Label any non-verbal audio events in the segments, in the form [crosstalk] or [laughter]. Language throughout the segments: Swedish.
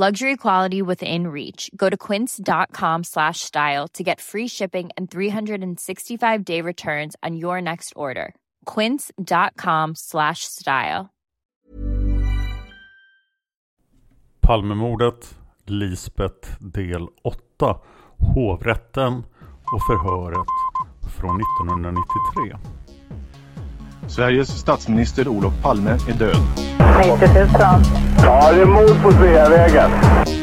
Luxury quality within reach. Go to quince.com slash style to get free shipping and 365 day returns on your next order. Quince.com slash style. Palmemordet, Lisbeth del 8, hovrätten och förhöret från 1993. Sveriges statsminister Olof Palme är död. 90 000. Ja, det är mord på Sveavägen.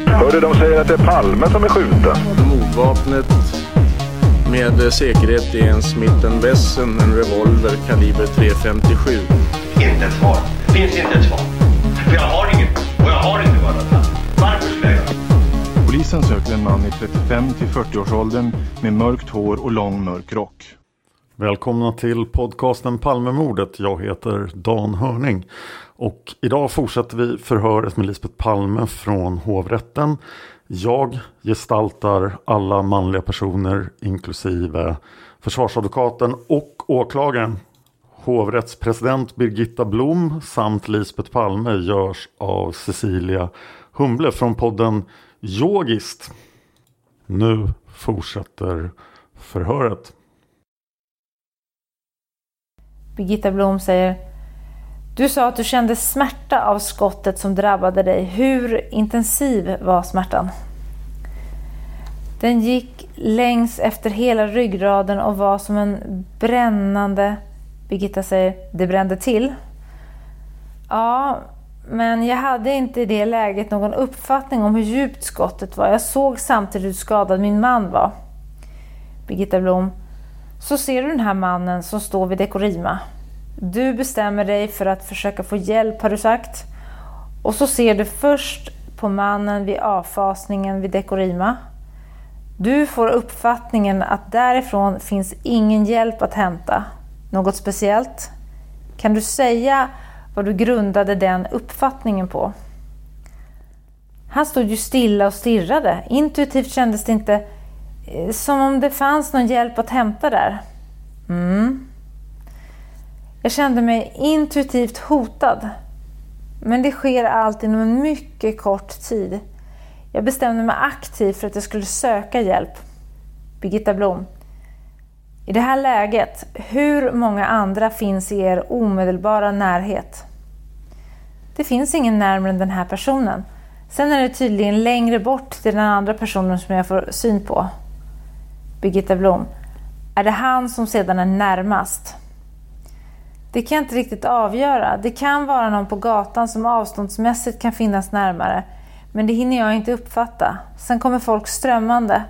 Hörde de säger att det är Palme som är skjuten. Mordvapnet med säkerhet är en Smith Wesson, en revolver kaliber .357. Inte ett svar. Finns inte ett svar. För jag har inget. Och jag har inte varit Varför skulle jag Polisen söker en man i 35 till 40-årsåldern med mörkt hår och lång mörk rock. Välkomna till podcasten Palmemordet. Jag heter Dan Hörning. Och idag fortsätter vi förhöret med Lisbeth Palme från hovrätten. Jag gestaltar alla manliga personer inklusive försvarsadvokaten och åklagaren. Hovrättspresident Birgitta Blom samt Lisbeth Palme görs av Cecilia Humble från podden Yogist. Nu fortsätter förhöret. Birgitta Blom säger du sa att du kände smärta av skottet som drabbade dig. Hur intensiv var smärtan? Den gick längs efter hela ryggraden och var som en brännande... Birgitta säger det brände till. Ja, men jag hade inte i det läget någon uppfattning om hur djupt skottet var. Jag såg samtidigt hur skadad min man var. Birgitta Blom så ser du den här mannen som står vid Dekorima. Du bestämmer dig för att försöka få hjälp har du sagt. Och så ser du först på mannen vid avfasningen vid Dekorima. Du får uppfattningen att därifrån finns ingen hjälp att hämta. Något speciellt? Kan du säga vad du grundade den uppfattningen på? Han stod ju stilla och stirrade. Intuitivt kändes det inte eh, som om det fanns någon hjälp att hämta där. Mm. Jag kände mig intuitivt hotad. Men det sker allt inom en mycket kort tid. Jag bestämde mig aktivt för att jag skulle söka hjälp. Birgitta Blom. I det här läget, hur många andra finns i er omedelbara närhet? Det finns ingen närmare än den här personen. Sen är det tydligen längre bort till den andra personen som jag får syn på. Birgitta Blom. Är det han som sedan är närmast? Det kan jag inte riktigt avgöra. Det kan vara någon på gatan som avståndsmässigt kan finnas närmare. Men det hinner jag inte uppfatta. Sen kommer folk strömmande.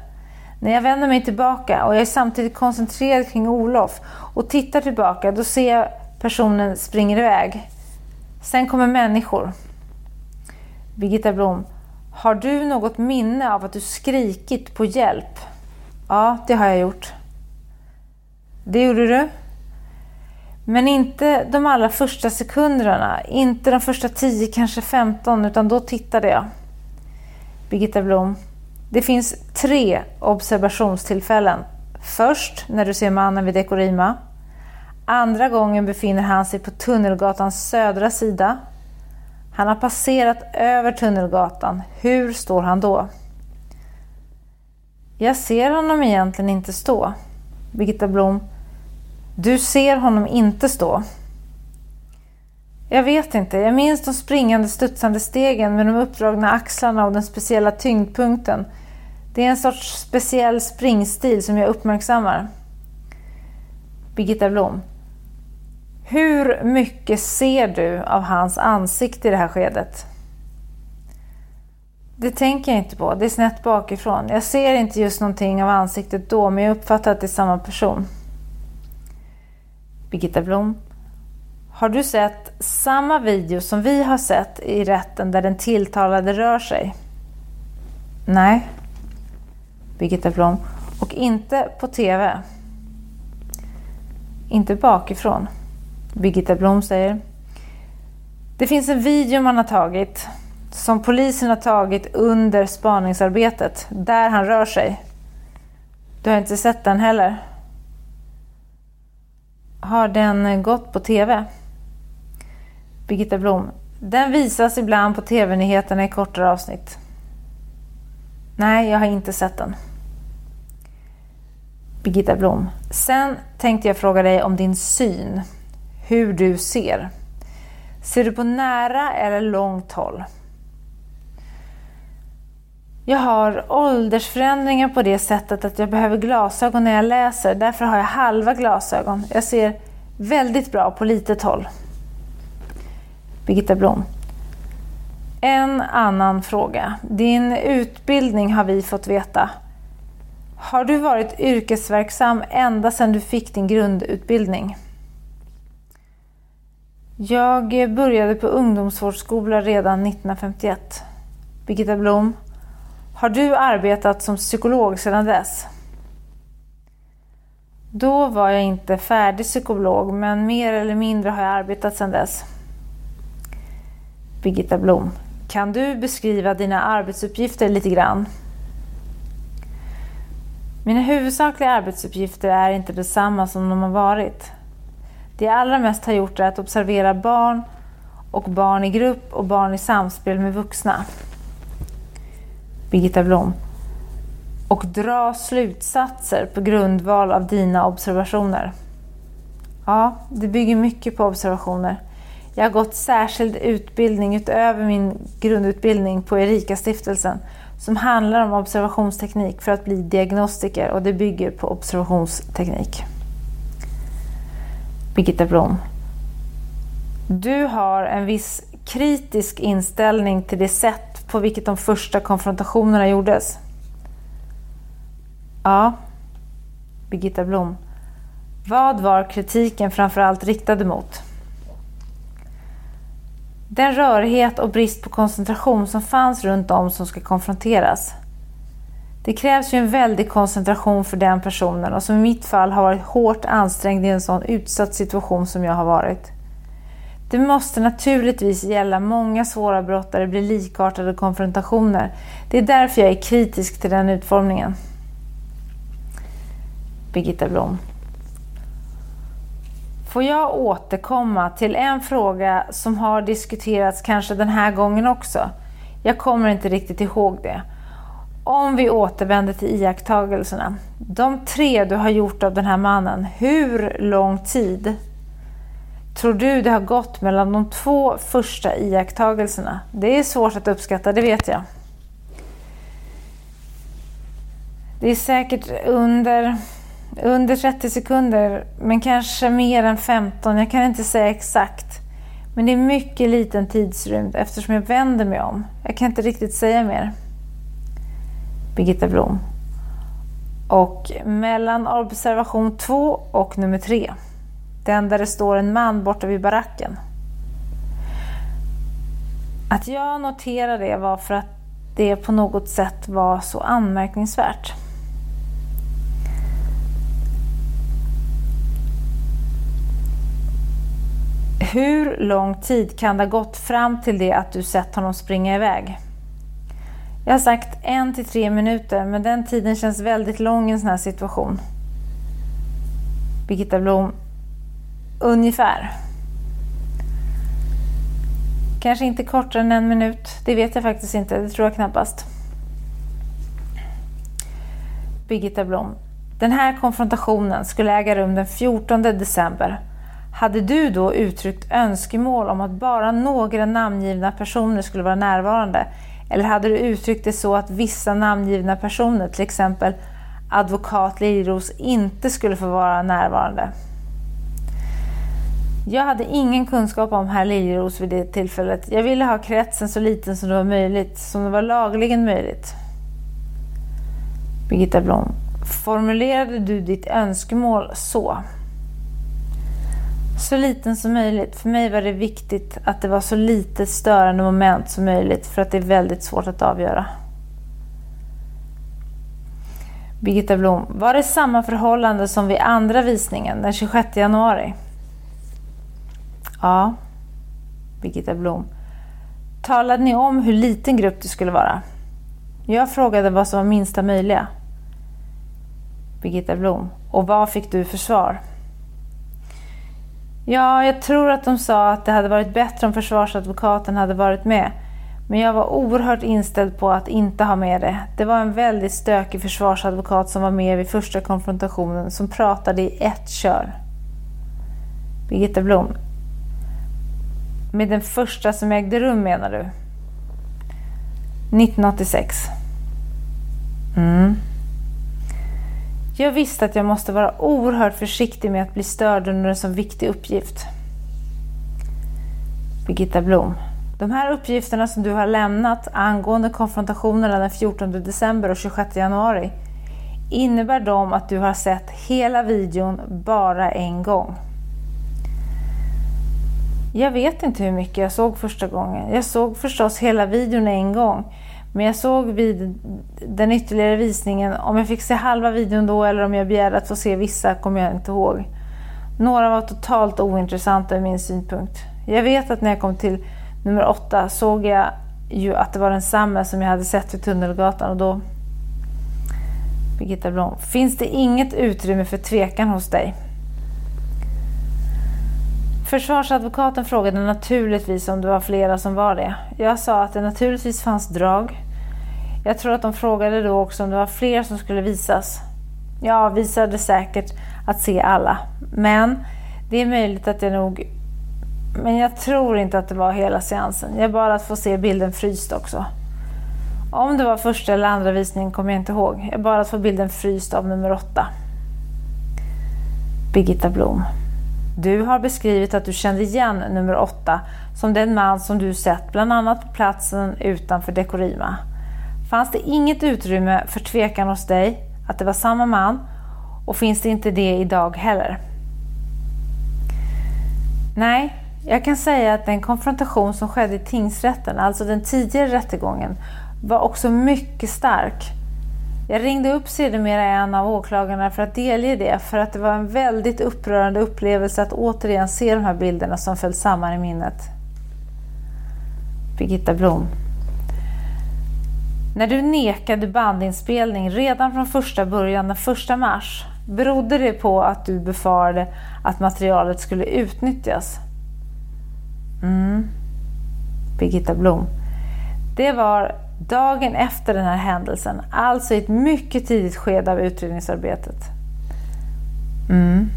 När jag vänder mig tillbaka och jag är samtidigt koncentrerad kring Olof och tittar tillbaka, då ser jag personen springer iväg. Sen kommer människor. Birgitta Blom. Har du något minne av att du skrikit på hjälp? Ja, det har jag gjort. Det gjorde du? Men inte de allra första sekunderna, inte de första 10, kanske 15, utan då tittade jag. Birgitta Blom. Det finns tre observationstillfällen. Först när du ser mannen vid Dekorima. Andra gången befinner han sig på Tunnelgatans södra sida. Han har passerat över Tunnelgatan. Hur står han då? Jag ser honom egentligen inte stå. Birgitta Blom. Du ser honom inte stå. Jag vet inte. Jag minns de springande studsande stegen med de uppdragna axlarna och den speciella tyngdpunkten. Det är en sorts speciell springstil som jag uppmärksammar. Birgitta Blom. Hur mycket ser du av hans ansikte i det här skedet? Det tänker jag inte på. Det är snett bakifrån. Jag ser inte just någonting av ansiktet då, men jag uppfattar att det är samma person. Birgitta Blom. Har du sett samma video som vi har sett i rätten där den tilltalade rör sig? Nej. Birgitta Blom. Och inte på TV? Inte bakifrån? Birgitta Blom säger. Det finns en video man har tagit som polisen har tagit under spaningsarbetet där han rör sig. Du har inte sett den heller? Har den eh, gått på TV? Birgitta Blom. Den visas ibland på TV-nyheterna i kortare avsnitt. Nej, jag har inte sett den. Birgitta Blom. Sen tänkte jag fråga dig om din syn. Hur du ser. Ser du på nära eller långt håll? Jag har åldersförändringar på det sättet att jag behöver glasögon när jag läser. Därför har jag halva glasögon. Jag ser väldigt bra på litet håll. Birgitta Blom. En annan fråga. Din utbildning har vi fått veta. Har du varit yrkesverksam ända sedan du fick din grundutbildning? Jag började på ungdomsvårdsskola redan 1951. Birgitta Blom. Har du arbetat som psykolog sedan dess? Då var jag inte färdig psykolog, men mer eller mindre har jag arbetat sedan dess. Birgitta Blom. Kan du beskriva dina arbetsuppgifter lite grann? Mina huvudsakliga arbetsuppgifter är inte detsamma som de har varit. Det jag allra mest har gjort är att observera barn och barn i grupp och barn i samspel med vuxna. Birgitta Blom. Och dra slutsatser på grundval av dina observationer. Ja, det bygger mycket på observationer. Jag har gått särskild utbildning utöver min grundutbildning på Erika-stiftelsen som handlar om observationsteknik för att bli diagnostiker och det bygger på observationsteknik. Birgitta Blom. Du har en viss kritisk inställning till det sätt på vilket de första konfrontationerna gjordes. Ja, Birgitta Blom. Vad var kritiken framförallt riktad mot? Den rörighet och brist på koncentration som fanns runt om som ska konfronteras. Det krävs ju en väldig koncentration för den personen och som i mitt fall har varit hårt ansträngd i en sån utsatt situation som jag har varit. Det måste naturligtvis gälla många svåra brott där det blir likartade konfrontationer. Det är därför jag är kritisk till den utformningen. Birgitta Blom. Får jag återkomma till en fråga som har diskuterats kanske den här gången också? Jag kommer inte riktigt ihåg det. Om vi återvänder till iakttagelserna. De tre du har gjort av den här mannen, hur lång tid tror du det har gått mellan de två första iakttagelserna? Det är svårt att uppskatta, det vet jag. Det är säkert under under 30 sekunder, men kanske mer än 15. Jag kan inte säga exakt. Men det är mycket liten tidsrymd eftersom jag vänder mig om. Jag kan inte riktigt säga mer. Birgitta Blom. Och mellan observation 2 och nummer 3. Den där det står en man borta vid baracken. Att jag noterade det var för att det på något sätt var så anmärkningsvärt. Hur lång tid kan det ha gått fram till det att du sett honom springa iväg? Jag har sagt en till tre minuter, men den tiden känns väldigt lång i en sån här situation. Birgitta Blom. Ungefär. Kanske inte kortare än en minut. Det vet jag faktiskt inte. Det tror jag knappast. Birgitta Blom. Den här konfrontationen skulle äga rum den 14 december. Hade du då uttryckt önskemål om att bara några namngivna personer skulle vara närvarande? Eller hade du uttryckt det så att vissa namngivna personer, till exempel advokat Liljeros, inte skulle få vara närvarande? Jag hade ingen kunskap om herr Liljeros vid det tillfället. Jag ville ha kretsen så liten som det var möjligt, som det var lagligen möjligt. Birgitta Blom. Formulerade du ditt önskemål så? Så liten som möjligt. För mig var det viktigt att det var så lite störande moment som möjligt för att det är väldigt svårt att avgöra. Birgitta Blom. Var det samma förhållande som vid andra visningen den 26 januari? Ja. Birgitta Blom. Talade ni om hur liten grupp det skulle vara? Jag frågade vad som var minsta möjliga. Birgitta Blom. Och vad fick du för svar? Ja, jag tror att de sa att det hade varit bättre om försvarsadvokaten hade varit med. Men jag var oerhört inställd på att inte ha med det. Det var en väldigt stökig försvarsadvokat som var med vid första konfrontationen som pratade i ett kör. Birgitta Blom. Med den första som ägde rum menar du? 1986. Mm. Jag visste att jag måste vara oerhört försiktig med att bli störd under en så viktig uppgift. Birgitta Blom. De här uppgifterna som du har lämnat angående konfrontationerna den 14 december och 26 januari, innebär de att du har sett hela videon bara en gång? Jag vet inte hur mycket jag såg första gången. Jag såg förstås hela videon en gång. Men jag såg vid den ytterligare visningen, om jag fick se halva videon då eller om jag begärde att få se vissa kommer jag inte ihåg. Några var totalt ointressanta ur min synpunkt. Jag vet att när jag kom till nummer åtta såg jag ju att det var densamma som jag hade sett vid Tunnelgatan och då... Birgitta Blom. Finns det inget utrymme för tvekan hos dig? Försvarsadvokaten frågade naturligtvis om det var flera som var det. Jag sa att det naturligtvis fanns drag. Jag tror att de frågade då också om det var fler som skulle visas. Jag avvisade säkert att se alla. Men det är möjligt att jag nog... Men jag tror inte att det var hela seansen. Jag bad att få se bilden fryst också. Om det var första eller andra visningen kommer jag inte ihåg. Jag bad att få bilden fryst av nummer åtta. Birgitta Blom. Du har beskrivit att du kände igen nummer åtta som den man som du sett bland annat på platsen utanför Dekorima. Fanns det inget utrymme för tvekan hos dig att det var samma man och finns det inte det idag heller? Nej, jag kan säga att den konfrontation som skedde i tingsrätten, alltså den tidigare rättegången, var också mycket stark. Jag ringde upp sedermera en av åklagarna för att delge det, för att det var en väldigt upprörande upplevelse att återigen se de här bilderna som föll samman i minnet. Birgitta Blom. När du nekade bandinspelning redan från första början den 1 mars, berodde det på att du befarade att materialet skulle utnyttjas? Mm. Birgitta Blom. Det var dagen efter den här händelsen, alltså i ett mycket tidigt skede av utredningsarbetet. Mm.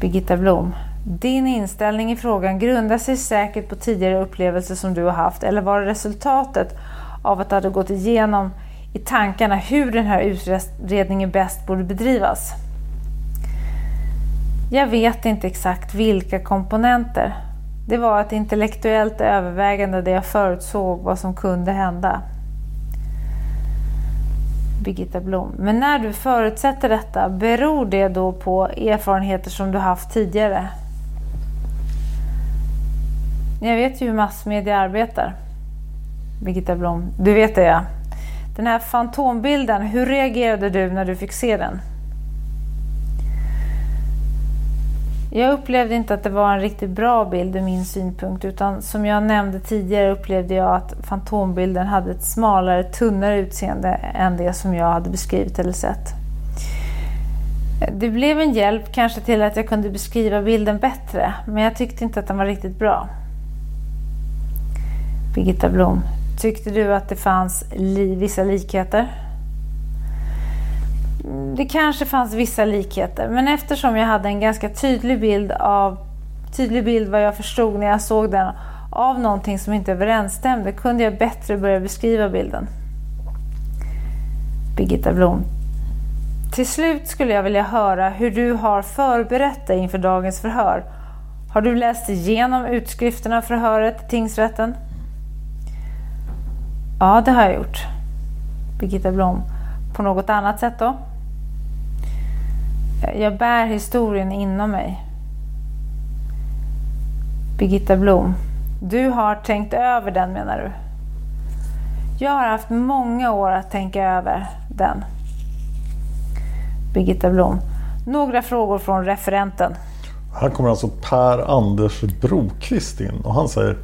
Birgitta Blom. Din inställning i frågan grundar sig säkert på tidigare upplevelser som du har haft eller var det resultatet av att du hade gått igenom i tankarna hur den här utredningen bäst borde bedrivas? Jag vet inte exakt vilka komponenter det var ett intellektuellt övervägande där jag förutsåg vad som kunde hända. Birgitta Blom. Men när du förutsätter detta, beror det då på erfarenheter som du haft tidigare? Jag vet ju hur massmedia arbetar. Birgitta Blom. Du vet det ja. Den här fantombilden, hur reagerade du när du fick se den? Jag upplevde inte att det var en riktigt bra bild ur min synpunkt utan som jag nämnde tidigare upplevde jag att fantombilden hade ett smalare, tunnare utseende än det som jag hade beskrivit eller sett. Det blev en hjälp kanske till att jag kunde beskriva bilden bättre, men jag tyckte inte att den var riktigt bra. Birgitta Blom, tyckte du att det fanns li vissa likheter? Mm. Det kanske fanns vissa likheter, men eftersom jag hade en ganska tydlig bild av tydlig bild vad jag förstod när jag såg den av någonting som inte överensstämde kunde jag bättre börja beskriva bilden. Birgitta Blom. Till slut skulle jag vilja höra hur du har förberett dig inför dagens förhör. Har du läst igenom utskrifterna av förhöret i tingsrätten? Ja, det har jag gjort. Birgitta Blom. På något annat sätt då? Jag bär historien inom mig. Birgitta Blom. Du har tänkt över den menar du? Jag har haft många år att tänka över den. Birgitta Blom. Några frågor från referenten. Här kommer alltså Per Anders Brokvist in och han säger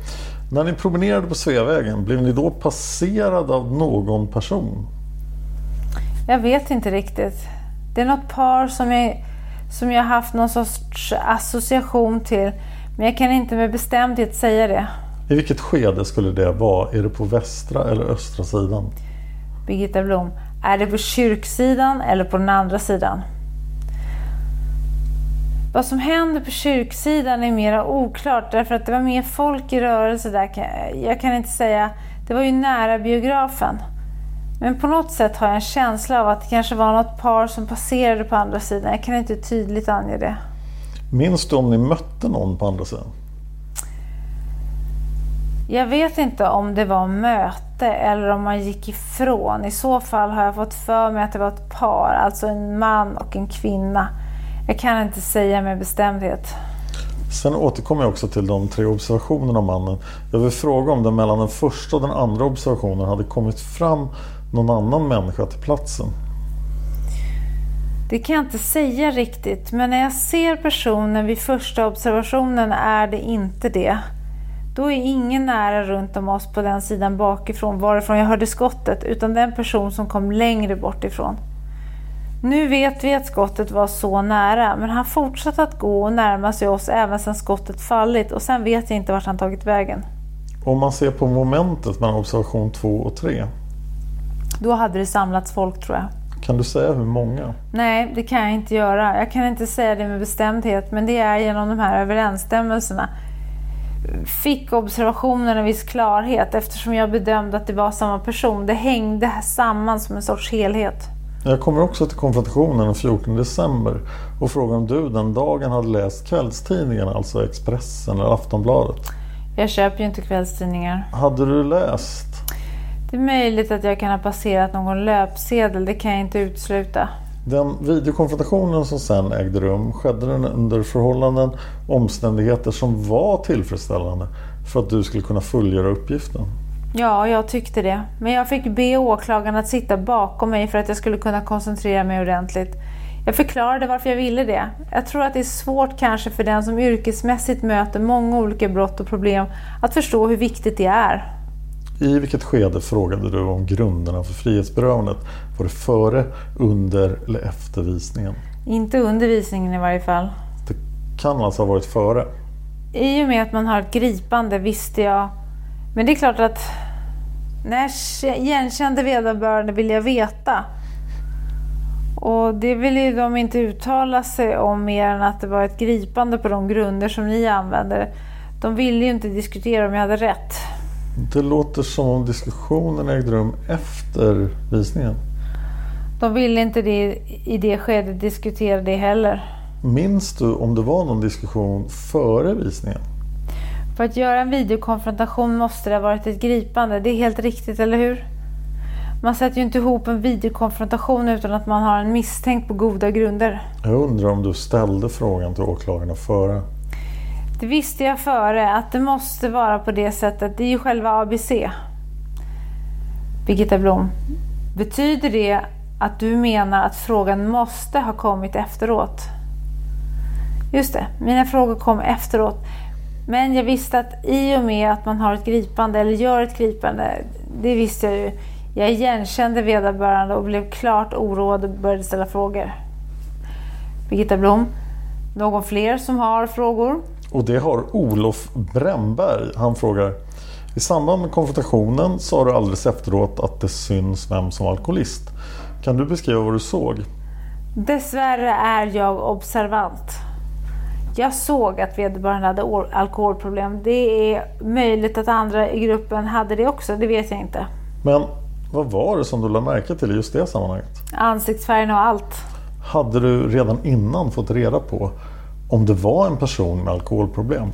När ni promenerade på Sveavägen, blev ni då passerad av någon person? Jag vet inte riktigt. Det är något par som jag, som jag haft någon sorts association till. Men jag kan inte med bestämdhet säga det. I vilket skede skulle det vara? Är det på västra eller östra sidan? Birgitta Blom. Är det på kyrksidan eller på den andra sidan? Vad som händer på kyrksidan är mera oklart därför att det var mer folk i rörelse där. Jag kan inte säga. Det var ju nära biografen. Men på något sätt har jag en känsla av att det kanske var något par som passerade på andra sidan. Jag kan inte tydligt ange det. Minns du om ni mötte någon på andra sidan? Jag vet inte om det var möte eller om man gick ifrån. I så fall har jag fått för mig att det var ett par, alltså en man och en kvinna. Jag kan inte säga med bestämdhet. Sen återkommer jag också till de tre observationerna av mannen. Jag vill fråga om det mellan den första och den andra observationen hade kommit fram någon annan människa till platsen. Det kan jag inte säga riktigt, men när jag ser personen vid första observationen är det inte det. Då är ingen nära runt om oss på den sidan bakifrån varifrån jag hörde skottet, utan den person som kom längre bort ifrån. Nu vet vi att skottet var så nära, men han fortsatte att gå och närma sig oss även sedan skottet fallit och sen vet jag inte vart han tagit vägen. Om man ser på momentet mellan observation 2 och 3? Då hade det samlats folk tror jag. Kan du säga hur många? Nej, det kan jag inte göra. Jag kan inte säga det med bestämdhet, men det är genom de här överensstämmelserna. Fick observationen en viss klarhet eftersom jag bedömde att det var samma person. Det hängde samman som en sorts helhet. Jag kommer också till konfrontationen den 14 december och frågar om du den dagen hade läst kvällstidningen, alltså Expressen eller Aftonbladet. Jag köper ju inte kvällstidningar. Hade du läst? Det är möjligt att jag kan ha passerat någon löpsedel, det kan jag inte utesluta. Den videokonfrontationen som sen ägde rum, skedde den under förhållanden och omständigheter som var tillfredsställande för att du skulle kunna fullgöra uppgiften? Ja, jag tyckte det. Men jag fick be åklagaren att sitta bakom mig för att jag skulle kunna koncentrera mig ordentligt. Jag förklarade varför jag ville det. Jag tror att det är svårt kanske för den som yrkesmässigt möter många olika brott och problem att förstå hur viktigt det är. I vilket skede frågade du om grunderna för frihetsberövandet? Var det före, under eller efter visningen? Inte under visningen i varje fall. Det kan alltså ha varit före? I och med att man har ett gripande visste jag. Men det är klart att när jag igenkände vederbörande vill jag veta. Och det vill ju de inte uttala sig om mer än att det var ett gripande på de grunder som ni använder. De ville ju inte diskutera om jag hade rätt. Det låter som om diskussionen ägde rum efter visningen. De ville inte det, i det skedet diskutera det heller. Minns du om det var någon diskussion före visningen? För att göra en videokonfrontation måste det ha varit ett gripande. Det är helt riktigt, eller hur? Man sätter ju inte ihop en videokonfrontation utan att man har en misstänkt på goda grunder. Jag undrar om du ställde frågan till åklagarna före? Det visste jag före, att det måste vara på det sättet. Det är ju själva ABC. Birgitta Blom, betyder det att du menar att frågan måste ha kommit efteråt? Just det, mina frågor kom efteråt. Men jag visste att i och med att man har ett gripande, eller gör ett gripande, det visste jag ju. Jag igenkände vederbörande och blev klart oroad och började ställa frågor. Birgitta Blom. Någon fler som har frågor? Och det har Olof Brännberg. Han frågar I samband med konfrontationen sa du alldeles efteråt att det syns vem som var alkoholist. Kan du beskriva vad du såg? Dessvärre är jag observant. Jag såg att vederbörande hade alkoholproblem. Det är möjligt att andra i gruppen hade det också, det vet jag inte. Men vad var det som du lade märke till i just det sammanhanget? Ansiktsfärgen och allt. Hade du redan innan fått reda på om det var en person med alkoholproblem?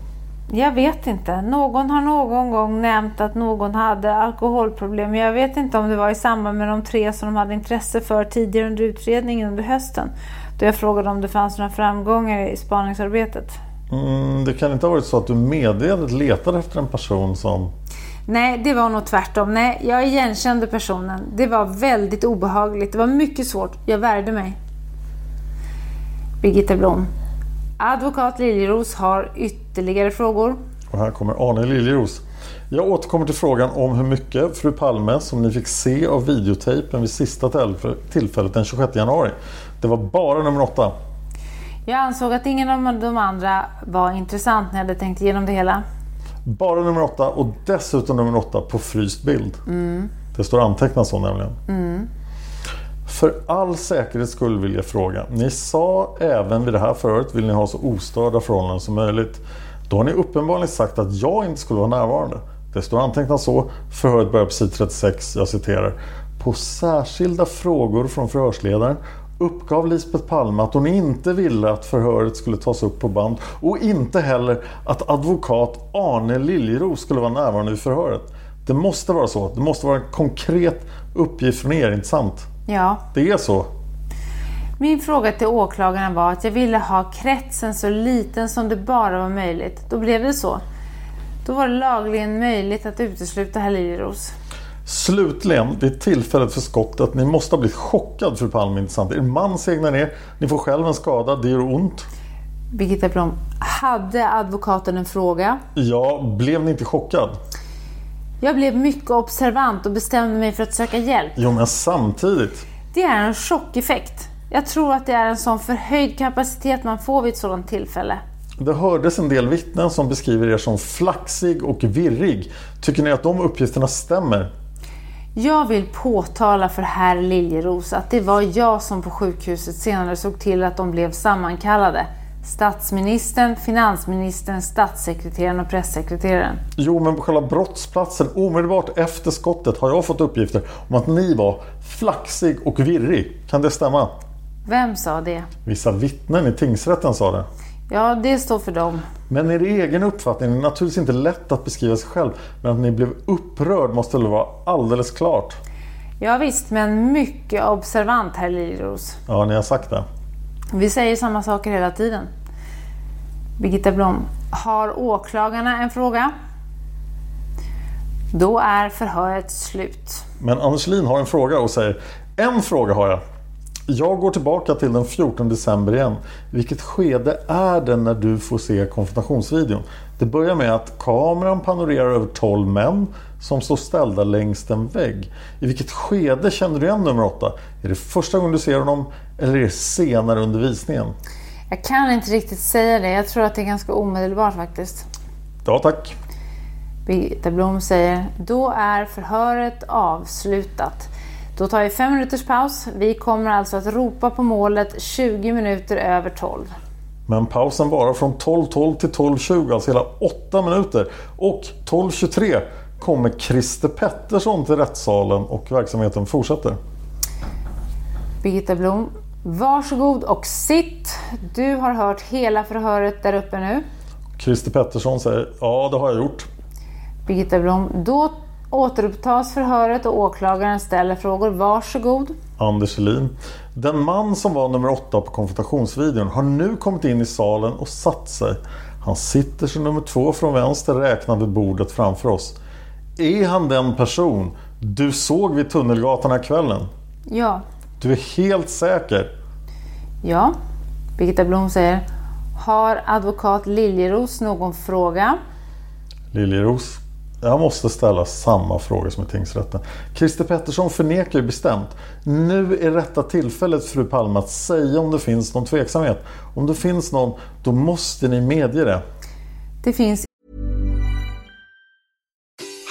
Jag vet inte. Någon har någon gång nämnt att någon hade alkoholproblem. Jag vet inte om det var i samband med de tre som de hade intresse för tidigare under utredningen under hösten. Då jag frågade om det fanns några framgångar i spaningsarbetet. Mm, det kan inte ha varit så att du medvetet letade efter en person som... Nej, det var nog tvärtom. Nej, jag igenkände personen. Det var väldigt obehagligt. Det var mycket svårt. Jag värde mig. Birgitta Blom. Advokat Liljeros har ytterligare frågor. Och här kommer Arne Liljeros. Jag återkommer till frågan om hur mycket fru Palme som ni fick se av videotejpen vid sista tillfället den 26 januari. Det var bara nummer åtta. Jag ansåg att ingen av de andra var intressant när jag hade tänkt igenom det hela. Bara nummer åtta och dessutom nummer åtta på fryst bild. Mm. Det står antecknat så nämligen. Mm. För all säkerhets skull vill jag fråga. Ni sa även vid det här förhöret vill ni ha så ostörda förhållanden som möjligt. Då har ni uppenbarligen sagt att jag inte skulle vara närvarande. Det står antecknat så. Förhöret börjar på sid 36. Jag citerar. På särskilda frågor från förhörsledaren uppgav Lisbeth Palme att hon inte ville att förhöret skulle tas upp på band och inte heller att advokat Arne Liljeros skulle vara närvarande vid förhöret. Det måste vara så. Det måste vara en konkret uppgift från er, inte sant? Ja. Det är så. Min fråga till åklagaren var att jag ville ha kretsen så liten som det bara var möjligt. Då blev det så. Då var det lagligen möjligt att utesluta herr Liljeros. Slutligen, vid tillfället för skottet. Ni måste ha blivit chockad fru Palme, inte sant? Er man segnar ner, ni får själv en skada, det gör ont. Birgitta Blom, hade advokaten en fråga? Ja, blev ni inte chockad? Jag blev mycket observant och bestämde mig för att söka hjälp. Jo, men samtidigt. Det är en chockeffekt. Jag tror att det är en sån förhöjd kapacitet man får vid ett sådant tillfälle. Det hördes en del vittnen som beskriver er som flaxig och virrig. Tycker ni att de uppgifterna stämmer? Jag vill påtala för herr Liljeros att det var jag som på sjukhuset senare såg till att de blev sammankallade. Statsministern, finansministern, statssekreteraren och pressekreteraren. Jo, men på själva brottsplatsen omedelbart efter skottet har jag fått uppgifter om att ni var flaxig och virrig. Kan det stämma? Vem sa det? Vissa vittnen i tingsrätten sa det. Ja, det står för dem. Men er egen uppfattning är naturligtvis inte lätt att beskriva sig själv. Men att ni blev upprörd måste väl vara alldeles klart? Ja, visst, men mycket observant, herr Liljeros. Ja, ni har sagt det. Vi säger samma saker hela tiden. Birgitta Blom, har åklagarna en fråga? Då är förhöret slut. Men Anders Lin har en fråga och säger En fråga har jag. Jag går tillbaka till den 14 december igen. Vilket skede är det när du får se konfrontationsvideon? Det börjar med att kameran panorerar över 12 män som står ställda längs en vägg. I vilket skede känner du igen nummer 8? Är det första gången du ser honom eller är det senare under visningen? Jag kan inte riktigt säga det. Jag tror att det är ganska omedelbart faktiskt. Ja, tack. Birgitta Blom säger, då är förhöret avslutat. Då tar vi fem minuters paus. Vi kommer alltså att ropa på målet 20 minuter över 12. Men pausen varar från 12.12 till 12.20, alltså hela 8 minuter. Och 12.23 kommer Christer Pettersson till rättssalen och verksamheten fortsätter. Birgitta Blom, varsågod och sitt. Du har hört hela förhöret där uppe nu. Christer Pettersson säger ja, det har jag gjort. Birgitta Blom, då återupptas förhöret och åklagaren ställer frågor. Varsågod. Anders Elin. Den man som var nummer åtta på konfrontationsvideon har nu kommit in i salen och satt sig. Han sitter som nummer två från vänster räknad vid bordet framför oss. Är han den person du såg vid Tunnelgatan här kvällen? Ja. Du är helt säker? Ja. Birgitta Blom säger. Har advokat Liljeros någon fråga? Liljeros. Jag måste ställa samma fråga som i tingsrätten. Christer Pettersson förnekar ju bestämt. Nu är rätta tillfället fru Palme att säga om det finns någon tveksamhet. Om det finns någon, då måste ni medge det. Det finns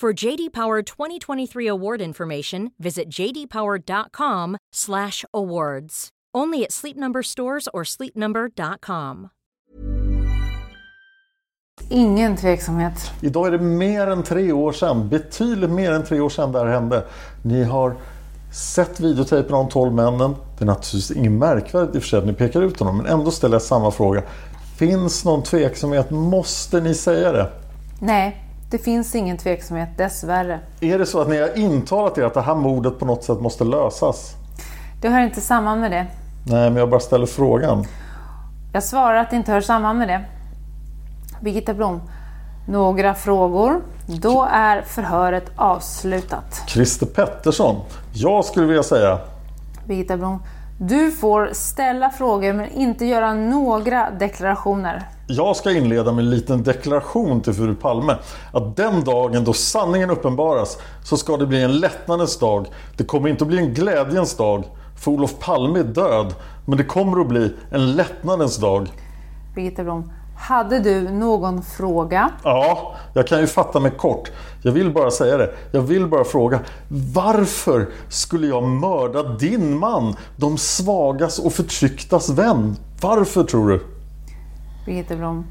For JD Power 2023 award information, visit jdpower.com/awards. Only at Sleep Number stores or sleepnumber.com. ingen tveksamhet. Idag är det mer än tre år sedan, betydligt mer än tre år sedan det här hände. Ni har sett videotejpen av de 12 männen. Det är naturligtvis inget märkvärdigt i och för sig att ni pekar ut honom, men ändå ställer jag samma fråga. Finns någon tveksamhet? Måste ni säga det? Nej, det finns ingen tveksamhet, dessvärre. Är det så att ni har intalat er att det här mordet på något sätt måste lösas? Det hör inte samman med det. Nej, men jag bara ställer frågan. Jag svarar att det inte hör samman med det. Birgitta Blom, några frågor. Då är förhöret avslutat. Christer Pettersson. Jag skulle vilja säga. Birgitta Blom, du får ställa frågor men inte göra några deklarationer. Jag ska inleda med en liten deklaration till fru Palme. Att den dagen då sanningen uppenbaras så ska det bli en lättnadens dag. Det kommer inte att bli en glädjens dag. För Olof Palme är död. Men det kommer att bli en lättnadens dag. Birgitta Blom, hade du någon fråga? Ja, jag kan ju fatta mig kort. Jag vill bara säga det. Jag vill bara fråga. Varför skulle jag mörda din man? De svagas och förtrycktas vän. Varför tror du? Birgitta Blom.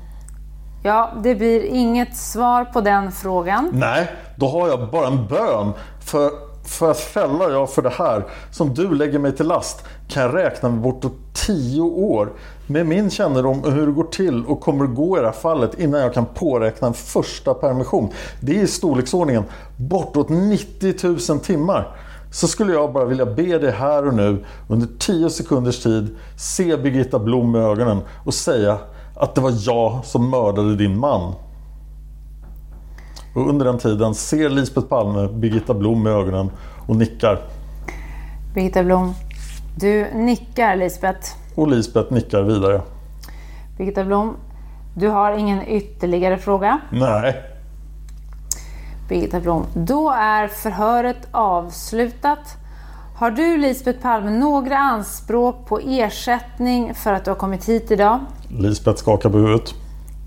Ja, det blir inget svar på den frågan. Nej, då har jag bara en bön. För, för att fälla jag för det här som du lägger mig till last kan jag räkna med bortåt tio år. Med min kännedom om hur det går till och kommer gå i det här fallet innan jag kan påräkna en första permission. Det är i storleksordningen bortåt 90 000 timmar. Så skulle jag bara vilja be dig här och nu under 10 sekunders tid se Birgitta Blom i ögonen och säga att det var jag som mördade din man. Och under den tiden ser Lisbeth Palme Birgitta Blom i ögonen och nickar. Birgitta Blom, du nickar Lisbeth. Och Lisbeth nickar vidare. Birgitta Blom, du har ingen ytterligare fråga? Nej. Birgitta Blom, då är förhöret avslutat. Har du Lisbeth Palme några anspråk på ersättning för att du har kommit hit idag? Lisbeth skakar på huvudet.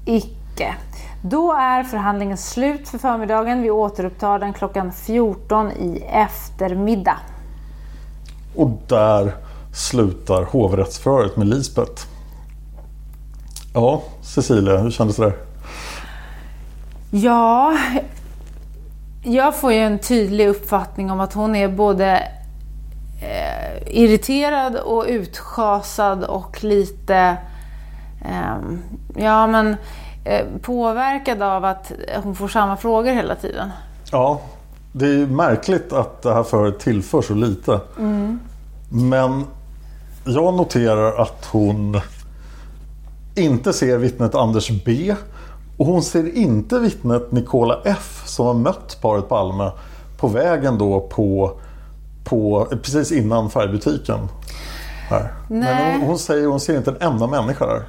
Icke. Då är förhandlingen slut för förmiddagen. Vi återupptar den klockan 14 i eftermiddag. Och där slutar hovrättsförhöret med Lisbeth. Ja, Cecilia, hur kändes det där? Ja, jag får ju en tydlig uppfattning om att hon är både eh, irriterad och utschasad och lite eh, ja, men, eh, påverkad av att hon får samma frågor hela tiden. Ja, det är märkligt att det här förhöret tillför så lite. Mm. Men jag noterar att hon inte ser vittnet Anders B Och hon ser inte vittnet Nicola F som har mött paret Palme på vägen då på, på precis innan färgbutiken. Här. Men Nej. hon, hon säger hon ser inte en enda människa där.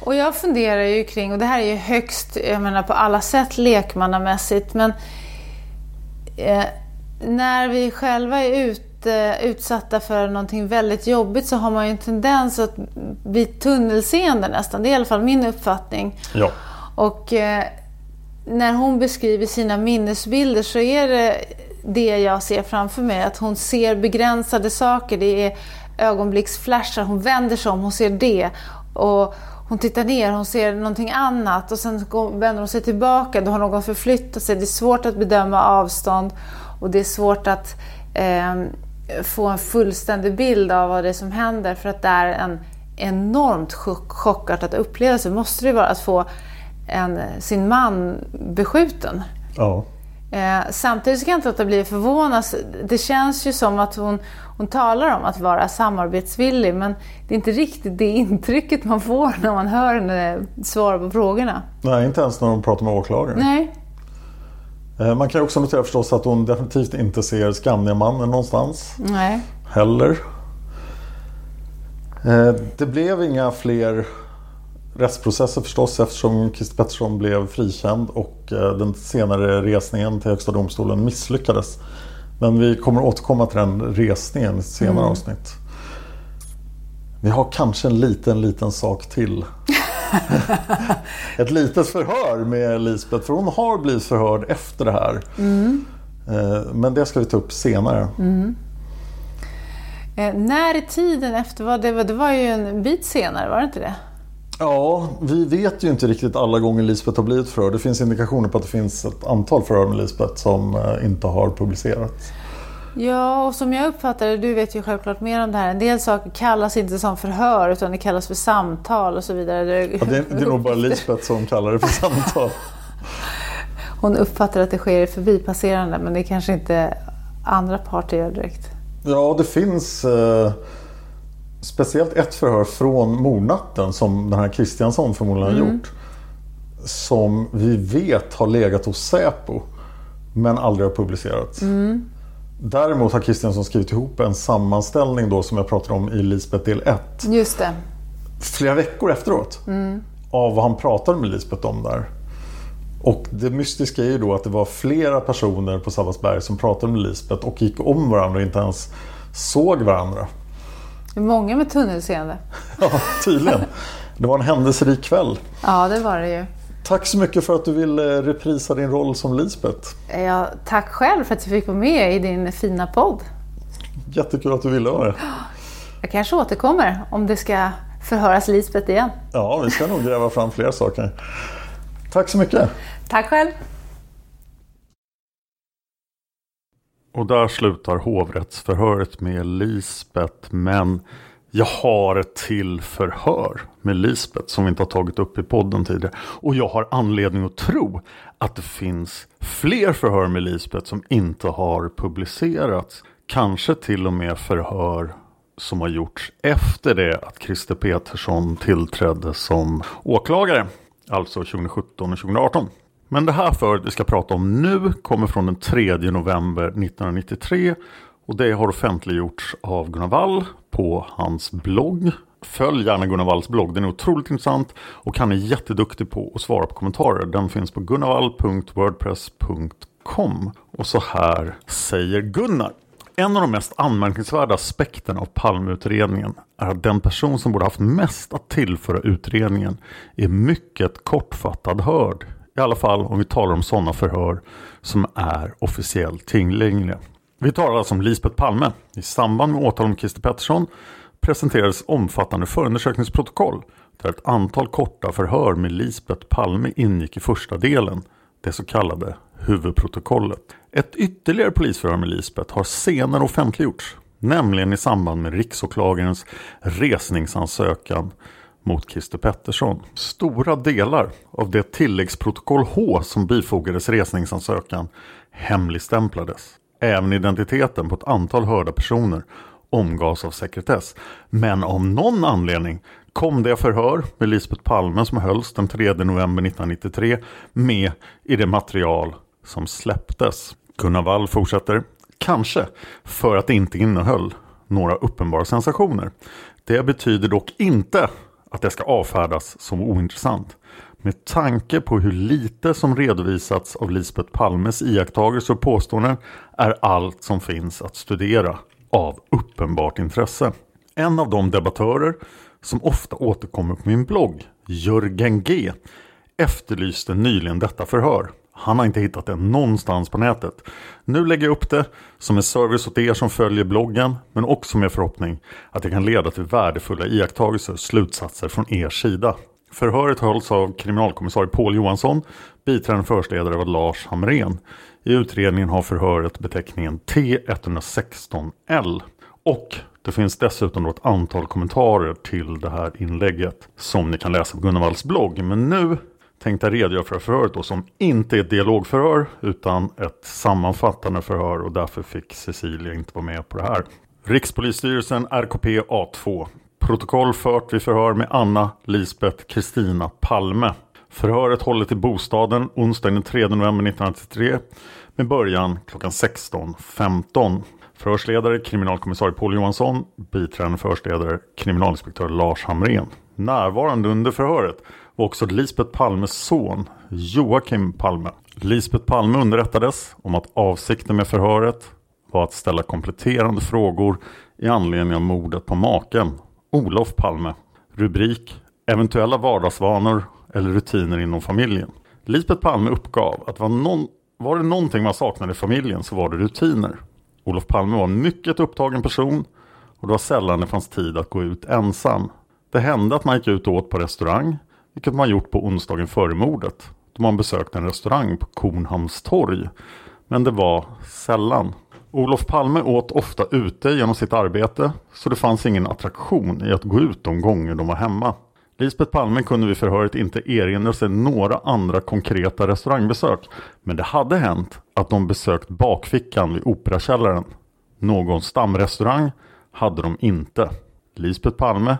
Och jag funderar ju kring, och det här är ju högst, jag menar på alla sätt lekmannamässigt, men eh, när vi själva är ute, utsatta för någonting väldigt jobbigt så har man ju en tendens att bli tunnelseende nästan. Det är i alla fall min uppfattning. Ja. Och eh, när hon beskriver sina minnesbilder så är det det jag ser framför mig. Att hon ser begränsade saker. Det är ögonblicksflashar. Hon vänder sig om, hon ser det. Och hon tittar ner, hon ser någonting annat. Och sen vänder hon sig tillbaka. Då har någon förflyttat sig. Det är svårt att bedöma avstånd. Och det är svårt att eh, få en fullständig bild av vad det är som händer. För att det är en enormt chock, chockartad upplevelse. Måste det vara att få en, sin man beskjuten. Ja. Eh, samtidigt kan jag inte låta bli förvånas. Det känns ju som att hon, hon talar om att vara samarbetsvillig men det är inte riktigt det intrycket man får när man hör henne svara på frågorna. Nej, inte ens när de pratar med åklagaren. Nej. Eh, Man kan också notera förstås att hon definitivt inte ser Skandiamannen någonstans. Nej. heller. Eh, Det blev inga fler rättsprocesser förstås eftersom Christer Pettersson blev frikänd och eh, den senare resningen till Högsta domstolen misslyckades. Men vi kommer återkomma till den resningen i ett senare Mm. avsnitt. Vi har kanske en liten, liten sak till. [laughs] Ett litet förhör med Lisbeth, för hon har blivit förhörd efter det här. Mm. Eh, Men det ska vi ta upp senare. Mm. Eh, när i tiden efter, var det, var- det var ju en bit senare, var det inte det? Ja, vi vet ju inte riktigt alla gånger Lisbeth har blivit förhörd. Det finns indikationer på att det finns ett antal förhör med Lisbeth som eh, inte har publicerats. Ja, och som jag uppfattar det, du vet ju självklart mer om det här, en del saker kallas inte som förhör utan det kallas för samtal och så vidare. Ja, det, det är nog bara Lisbeth som kallar det för samtal. [laughs] Hon uppfattar att det sker i förbipasserande men det kanske inte andra parter gör direkt. Ja, det finns eh, speciellt ett förhör från mordnatten som den här Kristiansson förmodligen har Mm. gjort. Som vi vet har legat hos Säpo men aldrig har publicerats. Mm. Däremot har Kristiansson skrivit ihop en sammanställning då som jag pratade om i Lisbeth del 1. Just det. flera veckor efteråt Mm. av vad han pratade med Lisbeth om där. Och det mystiska är ju då att det var flera personer på Sabbatsberg som pratade med Lisbeth och gick om varandra och inte ens såg varandra. Det är många med tunnelseende. [laughs] Ja, tydligen. Det var en händelserik kväll. Ja, det var det ju. Tack så mycket för att du ville reprisa din roll som Lisbeth. Ja, tack själv för att jag fick vara med i din fina podd. Jättekul att du ville vara det. Jag kanske återkommer om det ska förhöras Lisbeth igen. Ja, vi ska nog gräva fram fler saker. Tack så mycket. Tack själv. Och där slutar hovrättsförhöret med Lisbeth. Men jag har ett till förhör med Lisbeth som vi inte har tagit upp i podden tidigare. Och jag har anledning att tro att det finns fler förhör med Lisbeth som inte har publicerats. Kanske till och med förhör som har gjorts efter det att Christer Petersson tillträdde som åklagare. Alltså 2017 och 2018. Men det här föret vi ska prata om nu kommer från den 3 november 1993 och det har offentliggjorts av Gunnar Wall på hans blogg. Följ gärna Gunnar Walls blogg, den är otroligt intressant och han är jätteduktig på att svara på kommentarer. Den finns på gunnarwall.wordpress.com Och så här säger Gunnar. En av de mest anmärkningsvärda aspekterna av Palmeutredningen är att den person som borde haft mest att tillföra utredningen är mycket kortfattad hörd. I alla fall om vi talar om sådana förhör som är officiellt tillgängliga. Vi talar alltså om Lisbeth Palme. I samband med åtal om Christer Pettersson presenterades omfattande förundersökningsprotokoll där ett antal korta förhör med Lisbeth Palme ingick i första delen, det så kallade huvudprotokollet. Ett ytterligare polisförhör med Lisbeth har senare offentliggjorts, nämligen i samband med riksåklagarens resningsansökan mot Christer Pettersson. Stora delar av det tilläggsprotokoll H som bifogades resningsansökan hemligstämplades. Även identiteten på ett antal hörda personer omgavs av sekretess. Men av någon anledning kom det förhör med Lisbeth Palme som hölls den 3 november 1993 med i det material som släpptes. Gunnar Wall fortsätter. Kanske för att det inte innehöll några uppenbara sensationer. Det betyder dock inte att det ska avfärdas som ointressant. Med tanke på hur lite som redovisats av Lisbeth Palmes iakttagelser och påståenden är allt som finns att studera av uppenbart intresse. En av de debattörer som ofta återkommer på min blogg, Jörgen G, efterlyste nyligen detta förhör. Han har inte hittat det någonstans på nätet. Nu lägger jag upp det som en service åt er som följer bloggen men också med förhoppning att det kan leda till värdefulla iakttagelser och slutsatser från er sida. Förhöret hölls av kriminalkommissarie Paul Johansson, biträdande förhörsledare var Lars Hamrén. I utredningen har förhöret beteckningen T116L. Och det finns dessutom ett antal kommentarer till det här inlägget som ni kan läsa på Gunnar Walls blogg. Men nu tänkte redogöra för förhöret då, som inte är ett dialogförhör utan ett sammanfattande förhör och därför fick Cecilia inte vara med på det här. Rikspolisstyrelsen RKP A2 Protokoll fört vid förhör med Anna Lisbeth Kristina Palme. Förhöret hållet i bostaden onsdagen den 3 november 1993 med början klockan 16.15. Förhörsledare kriminalkommissarie Paul Johansson, biträdande förhörsledare kriminalinspektör Lars Hamrén. Närvarande under förhöret var också Lisbeth Palmes son Joakim Palme. Lisbeth Palme underrättades om att avsikten med förhöret var att ställa kompletterande frågor i anledning av mordet på maken Olof Palme. Rubrik Eventuella vardagsvanor eller rutiner inom familjen. Lisbeth Palme uppgav att var, någon, var det någonting man saknade i familjen så var det rutiner. Olof Palme var en mycket upptagen person och det var sällan det fanns tid att gå ut ensam. Det hände att man gick ut och åt på restaurang, vilket man gjort på onsdagen före mordet, då man besökte en restaurang på Kornhamns torg. Men det var sällan. Olof Palme åt ofta ute genom sitt arbete, så det fanns ingen attraktion i att gå ut de gånger de var hemma. Lisbeth Palme kunde vid förhöret inte erinra sig några andra konkreta restaurangbesök, men det hade hänt att de besökt bakfickan vid Operakällaren. Någon stamrestaurang hade de inte. Lisbeth Palme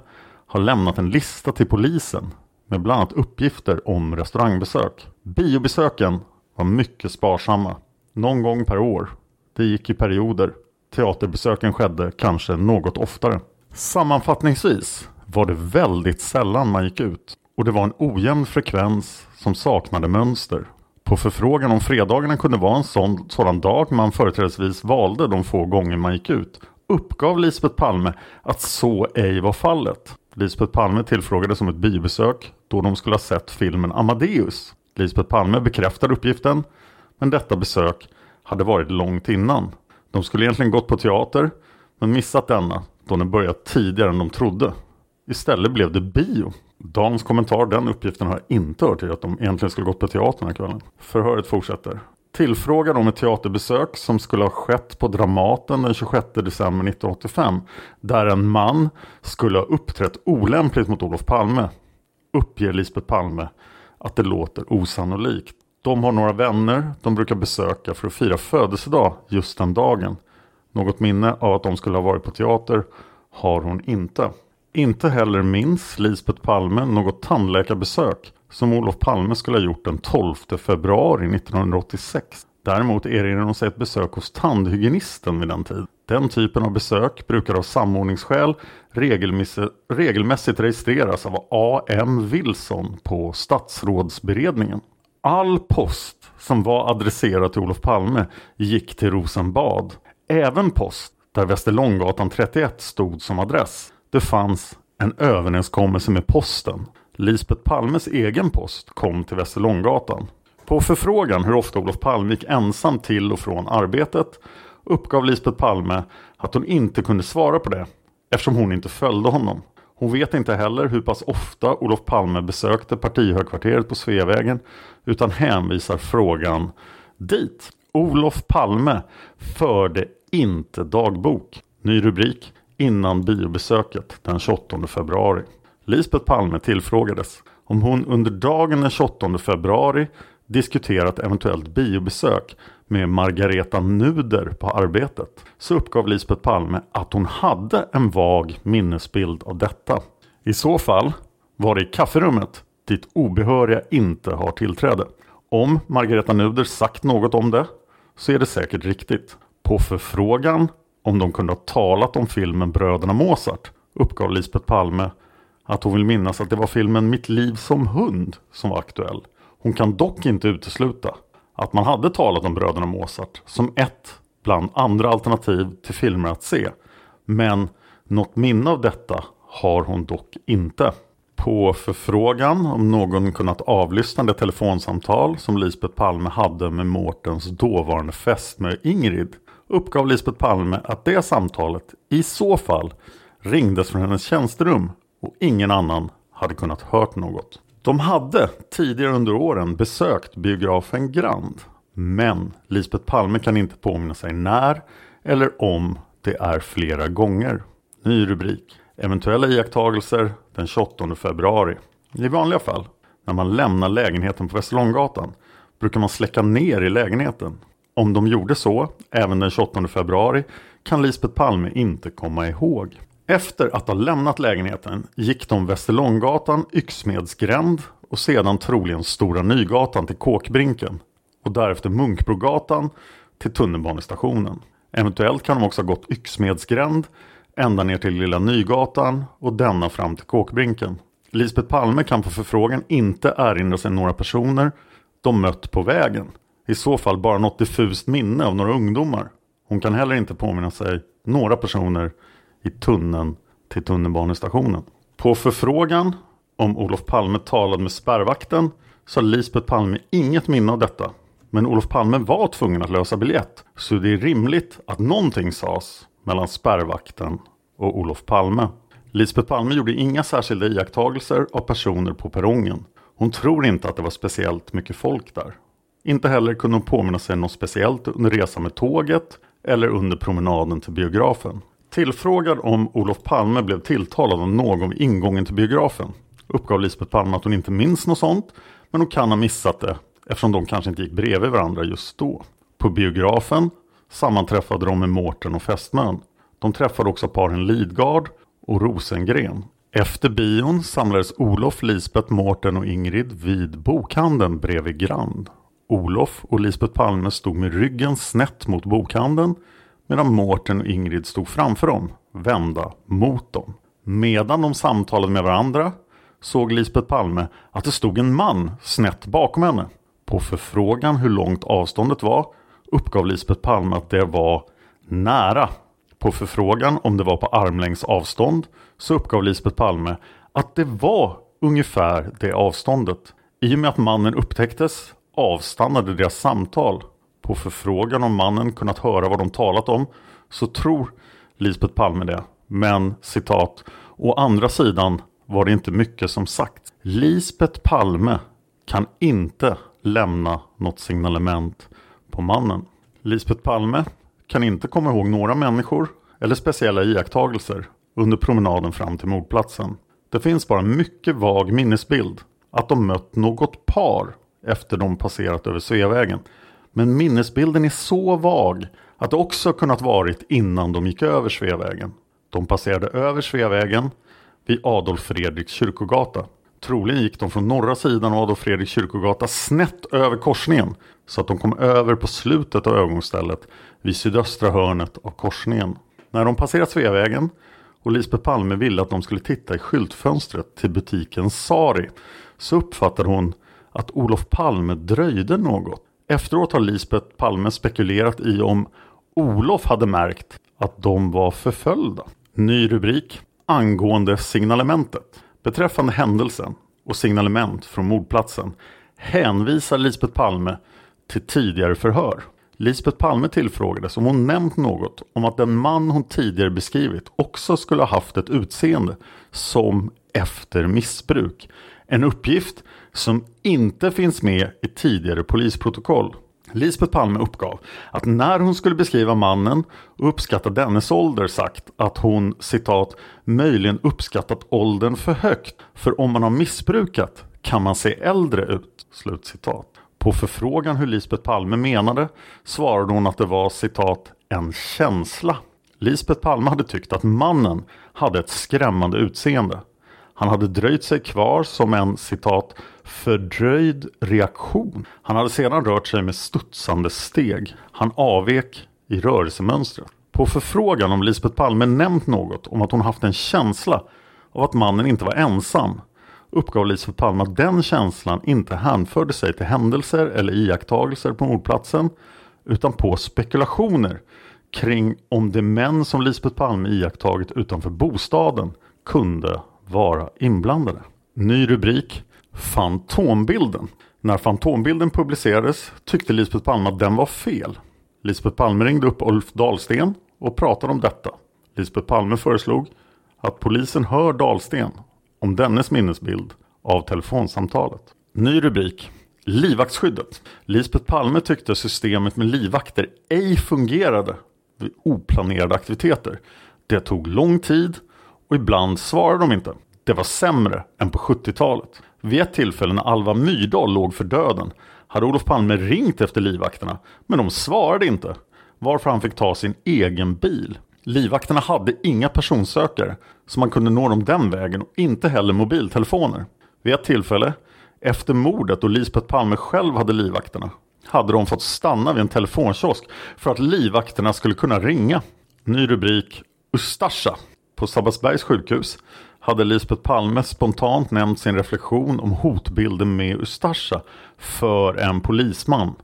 har lämnat en lista till polisen med bland annat uppgifter om restaurangbesök. Biobesöken var mycket sparsamma, någon gång per år. Det gick i perioder. Teaterbesöken skedde kanske något oftare. Sammanfattningsvis var det väldigt sällan man gick ut och det var en ojämn frekvens som saknade mönster. På förfrågan om fredagarna kunde vara en sån, sådan dag man företrädesvis valde de få gånger man gick ut uppgav Lisbeth Palme att så ej var fallet. Lisbeth Palme tillfrågades om ett biobesök då de skulle ha sett filmen Amadeus. Lisbeth Palme bekräftade uppgiften men detta besök hade varit långt innan. De skulle egentligen gått på teater men missat denna då den börjat tidigare än de trodde. Istället blev det bio. Dans kommentar, den uppgiften har jag inte hört till att de egentligen skulle gått på teatern den här kvällen. Förhöret fortsätter. Tillfrågad om ett teaterbesök som skulle ha skett på Dramaten den 26 december 1985 där en man skulle ha uppträtt olämpligt mot Olof Palme uppger Lisbeth Palme att det låter osannolikt. De har några vänner de brukar besöka för att fira födelsedag just den dagen. Något minne av att de skulle ha varit på teater har hon inte. Inte heller minns Lisbeth Palme något tandläkarbesök som Olof Palme skulle ha gjort den 12 februari 1986. Däremot erinrar hon sig ett besök hos tandhygienisten vid den tiden. Den typen av besök brukar av samordningsskäl regelmässigt registreras av A.M. Wilson på statsrådsberedningen. All post som var adresserad till Olof Palme gick till Rosenbad. Även post där Västerlånggatan 31 stod som adress. Det fanns en överenskommelse med posten. Lisbeth Palmes egen post kom till Västerlånggatan. På förfrågan hur ofta Olof Palme gick ensam till och från arbetet uppgav Lisbeth Palme att hon inte kunde svara på det eftersom hon inte följde honom. Hon vet inte heller hur pass ofta Olof Palme besökte partihögkvarteret på Sveavägen utan hänvisar frågan dit. Olof Palme förde inte dagbok. Ny rubrik innan biobesöket den 28 februari. Lisbeth Palme tillfrågades om hon under dagen den 28 februari diskuterat eventuellt biobesök med Margareta Nuder på arbetet så uppgav Lisbeth Palme att hon hade en vag minnesbild av detta. I så fall var det i kafferummet dit obehöriga inte har tillträde. Om Margareta Nuder sagt något om det så är det säkert riktigt. På förfrågan om de kunde ha talat om filmen Bröderna Mozart uppgav Lisbeth Palme att hon vill minnas att det var filmen Mitt liv som hund som var aktuell. Hon kan dock inte utesluta att man hade talat om Bröderna Mozart som ett bland andra alternativ till filmer att se. Men något minne av detta har hon dock inte. På förfrågan om någon kunnat avlyssna det telefonsamtal som Lisbeth Palme hade med Mårtens dåvarande fästmö Ingrid uppgav Lisbeth Palme att det samtalet i så fall ringdes från hennes tjänsterum och ingen annan hade kunnat hört något. De hade tidigare under åren besökt biografen Grand. Men Lisbeth Palme kan inte påminna sig när eller om det är flera gånger. Ny rubrik. Eventuella iakttagelser den 28 februari. I vanliga fall, när man lämnar lägenheten på Västerlånggatan, brukar man släcka ner i lägenheten. Om de gjorde så, även den 28 februari, kan Lisbeth Palme inte komma ihåg. Efter att ha lämnat lägenheten gick de Västerlånggatan, Yxmedsgränd och sedan troligen Stora Nygatan till Kåkbrinken och därefter Munkbrogatan till tunnelbanestationen. Eventuellt kan de också ha gått Yxmedsgränd ända ner till Lilla Nygatan och denna fram till Kåkbrinken. Lisbeth Palme kan på förfrågan inte erinra sig några personer de mött på vägen. I så fall bara något diffust minne av några ungdomar. Hon kan heller inte påminna sig några personer i tunneln till tunnelbanestationen. På förfrågan om Olof Palme talade med spärrvakten så har Lisbeth Palme inget minne av detta. Men Olof Palme var tvungen att lösa biljett så det är rimligt att någonting sades mellan spärrvakten och Olof Palme. Lisbeth Palme gjorde inga särskilda iakttagelser av personer på perrongen. Hon tror inte att det var speciellt mycket folk där. Inte heller kunde hon påminna sig något speciellt under resan med tåget eller under promenaden till biografen. Tillfrågad om Olof Palme blev tilltalad av någon vid ingången till biografen uppgav Lisbeth Palme att hon inte minns något sånt men hon kan ha missat det eftersom de kanske inte gick bredvid varandra just då. På biografen sammanträffade de med Mårten och fästmön. De träffade också paren Lidgard och Rosengren. Efter bion samlades Olof, Lisbeth, Mårten och Ingrid vid bokhandeln bredvid Grand. Olof och Lisbeth Palme stod med ryggen snett mot bokhandeln medan Mårten och Ingrid stod framför dem, vända mot dem. Medan de samtalade med varandra såg Lisbeth Palme att det stod en man snett bakom henne. På förfrågan hur långt avståndet var uppgav Lisbeth Palme att det var nära. På förfrågan om det var på armlängds avstånd så uppgav Lisbeth Palme att det var ungefär det avståndet. I och med att mannen upptäcktes avstannade deras samtal. På förfrågan om mannen kunnat höra vad de talat om så tror Lisbeth Palme det. Men citat, å andra sidan var det inte mycket som sagt. Lisbeth Palme kan inte lämna något signalement på mannen. Lisbeth Palme kan inte komma ihåg några människor eller speciella iakttagelser under promenaden fram till mordplatsen. Det finns bara en mycket vag minnesbild att de mött något par efter de passerat över Sveavägen. Men minnesbilden är så vag att det också kunnat varit innan de gick över Sveavägen. De passerade över Sveavägen vid Adolf Fredriks kyrkogata. Troligen gick de från norra sidan av Adolf Fredriks kyrkogata snett över korsningen så att de kom över på slutet av övergångsstället vid sydöstra hörnet av korsningen. När de passerat Sveavägen och Lisbeth Palme ville att de skulle titta i skyltfönstret till butiken Sari så uppfattade hon att Olof Palme dröjde något. Efteråt har Lisbeth Palme spekulerat i om Olof hade märkt att de var förföljda. Ny rubrik angående signalementet. Beträffande händelsen och signalement från mordplatsen hänvisar Lisbeth Palme till tidigare förhör. Lisbeth Palme tillfrågades om hon nämnt något om att den man hon tidigare beskrivit också skulle ha haft ett utseende som efter missbruk. En uppgift som inte finns med i tidigare polisprotokoll. Lisbeth Palme uppgav att när hon skulle beskriva mannen och uppskatta dennes ålder sagt att hon citat möjligen uppskattat åldern för högt för om man har missbrukat kan man se äldre ut. Slut citat. På förfrågan hur Lisbeth Palme menade svarade hon att det var citat en känsla. Lisbeth Palme hade tyckt att mannen hade ett skrämmande utseende. Han hade dröjt sig kvar som en citat fördröjd reaktion. Han hade sedan rört sig med studsande steg. Han avvek i rörelsemönstret. På förfrågan om Lisbeth Palme nämnt något om att hon haft en känsla av att mannen inte var ensam uppgav Lisbeth Palme att den känslan inte hänförde sig till händelser eller iakttagelser på mordplatsen utan på spekulationer kring om de män som Lisbeth Palme iakttagit utanför bostaden kunde vara inblandade. Ny rubrik Fantombilden. När Fantombilden publicerades tyckte Lisbeth Palme att den var fel. Lisbeth Palme ringde upp Ulf Dahlsten och pratade om detta. Lisbeth Palme föreslog att polisen hör Dahlsten om dennes minnesbild av telefonsamtalet. Ny rubrik Livvaktsskyddet. Lisbeth Palme tyckte systemet med livvakter ej fungerade vid oplanerade aktiviteter. Det tog lång tid och ibland svarade de inte. Det var sämre än på 70-talet. Vid ett tillfälle när Alva Myrdal låg för döden hade Olof Palme ringt efter livvakterna men de svarade inte varför han fick ta sin egen bil. Livvakterna hade inga personsökare så man kunde nå dem den vägen och inte heller mobiltelefoner. Vid ett tillfälle, efter mordet och Lisbeth Palme själv hade livvakterna, hade de fått stanna vid en telefonkiosk för att livvakterna skulle kunna ringa. Ny rubrik Ustasja. På Sabbatsbergs sjukhus hade Lisbeth Palme spontant nämnt sin reflektion om hotbilden med Ustasja för en polisman.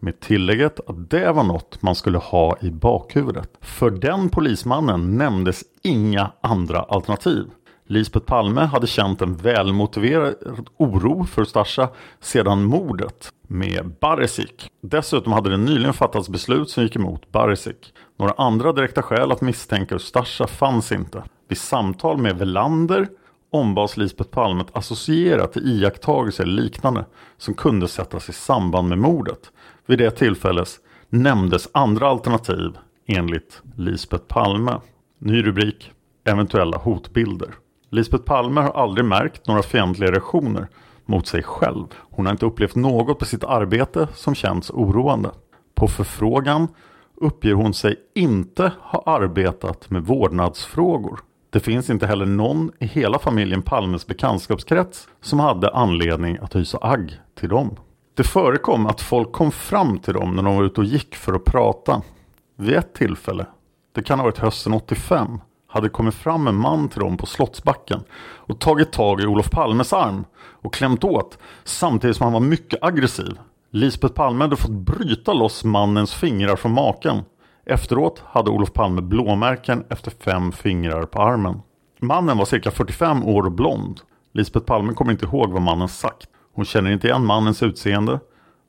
Med tillägget att det var något man skulle ha i bakhuvudet. För den polismannen nämndes inga andra alternativ. Lisbeth Palme hade känt en välmotiverad oro för Ustasja sedan mordet med Baresic. Dessutom hade det nyligen fattats beslut som gick emot Baresic. Några andra direkta skäl att misstänka Ustasja fanns inte. Vid samtal med Velander ombads Lisbeth Palme att associera till iakttagelser eller liknande som kunde sättas i samband med mordet. Vid det tillfället nämndes andra alternativ enligt Lisbeth Palme. Ny rubrik Eventuella hotbilder. Lisbeth Palme har aldrig märkt några fientliga reaktioner mot sig själv. Hon har inte upplevt något på sitt arbete som känns oroande. På förfrågan uppger hon sig inte ha arbetat med vårdnadsfrågor. Det finns inte heller någon i hela familjen Palmes bekantskapskrets som hade anledning att hysa agg till dem. Det förekom att folk kom fram till dem när de var ute och gick för att prata. Vid ett tillfälle, det kan ha varit hösten 85, hade kommit fram en man till dem på Slottsbacken och tagit tag i Olof Palmes arm och klämt åt samtidigt som han var mycket aggressiv. Lisbeth Palme hade fått bryta loss mannens fingrar från maken. Efteråt hade Olof Palme blåmärken efter fem fingrar på armen. Mannen var cirka 45 år och blond. Lisbeth Palme kommer inte ihåg vad mannen sagt. Hon känner inte igen mannens utseende,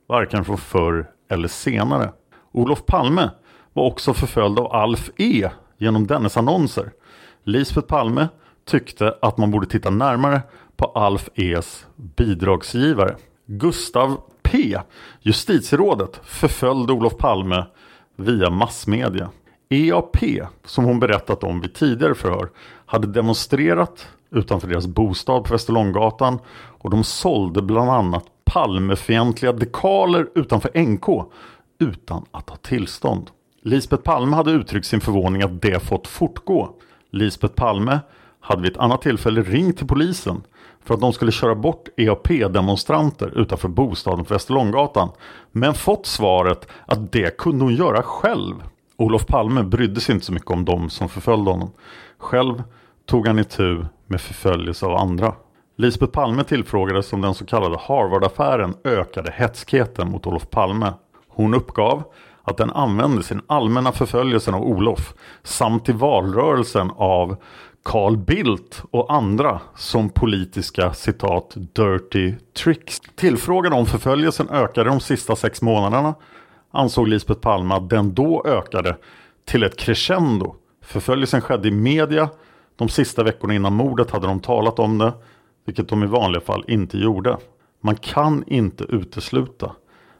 varken från förr eller senare. Olof Palme var också förföljd av Alf E genom dennes annonser. Lisbeth Palme tyckte att man borde titta närmare på Alf E's bidragsgivare. Gustav P, justitierådet, förföljde Olof Palme via massmedia. EAP, som hon berättat om vid tidigare förhör, hade demonstrerat utanför deras bostad på Västerlånggatan och de sålde bland annat Palmefientliga dekaler utanför NK utan att ha tillstånd. Lisbeth Palme hade uttryckt sin förvåning att det fått fortgå. Lisbeth Palme hade vid ett annat tillfälle ringt till polisen för att de skulle köra bort EAP-demonstranter utanför bostaden på Västerlånggatan. Men fått svaret att det kunde hon göra själv. Olof Palme brydde sig inte så mycket om de som förföljde honom. Själv tog han itu med förföljelse av andra. Lisbeth Palme tillfrågades om den så kallade Harvard-affären ökade hätskheten mot Olof Palme. Hon uppgav att den använde sin allmänna förföljelsen av Olof samt i valrörelsen av Carl Bildt och andra som politiska citat dirty tricks. Tillfrågan om förföljelsen ökade de sista sex månaderna ansåg Lisbeth Palme att den då ökade till ett crescendo. Förföljelsen skedde i media. De sista veckorna innan mordet hade de talat om det, vilket de i vanliga fall inte gjorde. Man kan inte utesluta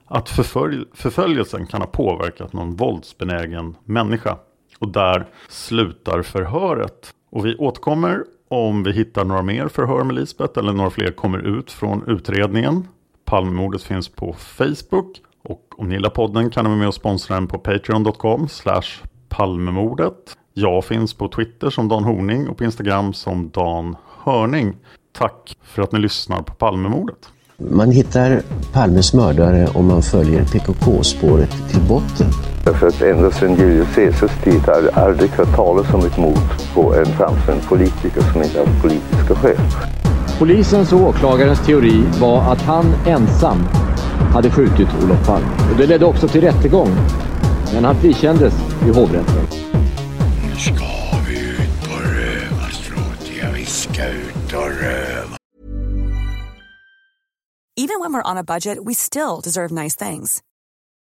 att förfölj förföljelsen kan ha påverkat någon våldsbenägen människa. Och där slutar förhöret. Och vi återkommer om vi hittar några mer förhör med Lisbeth eller några fler kommer ut från utredningen. Palmemordet finns på Facebook och om ni gillar podden kan ni vara med och sponsra den på patreon.com slash palmemordet. Jag finns på Twitter som Dan Horning och på Instagram som Dan Hörning. Tack för att ni lyssnar på Palmemordet. Man hittar Palmes mördare om man följer PKK-spåret till botten. Därför att ända sedan Julius Caesars tid har jag aldrig hört talas om ett mord på en framstående politiker som inte haft politiska skäl. Polisens och åklagarens teori var att han ensam hade skjutit Olof Palme. Och det ledde också till rättegång. Men han frikändes i hovrätten. Nu ska vi ut på rövarstråt. Ja, vi ska ut och röva. Even when we're on a budget, we still deserve nice things.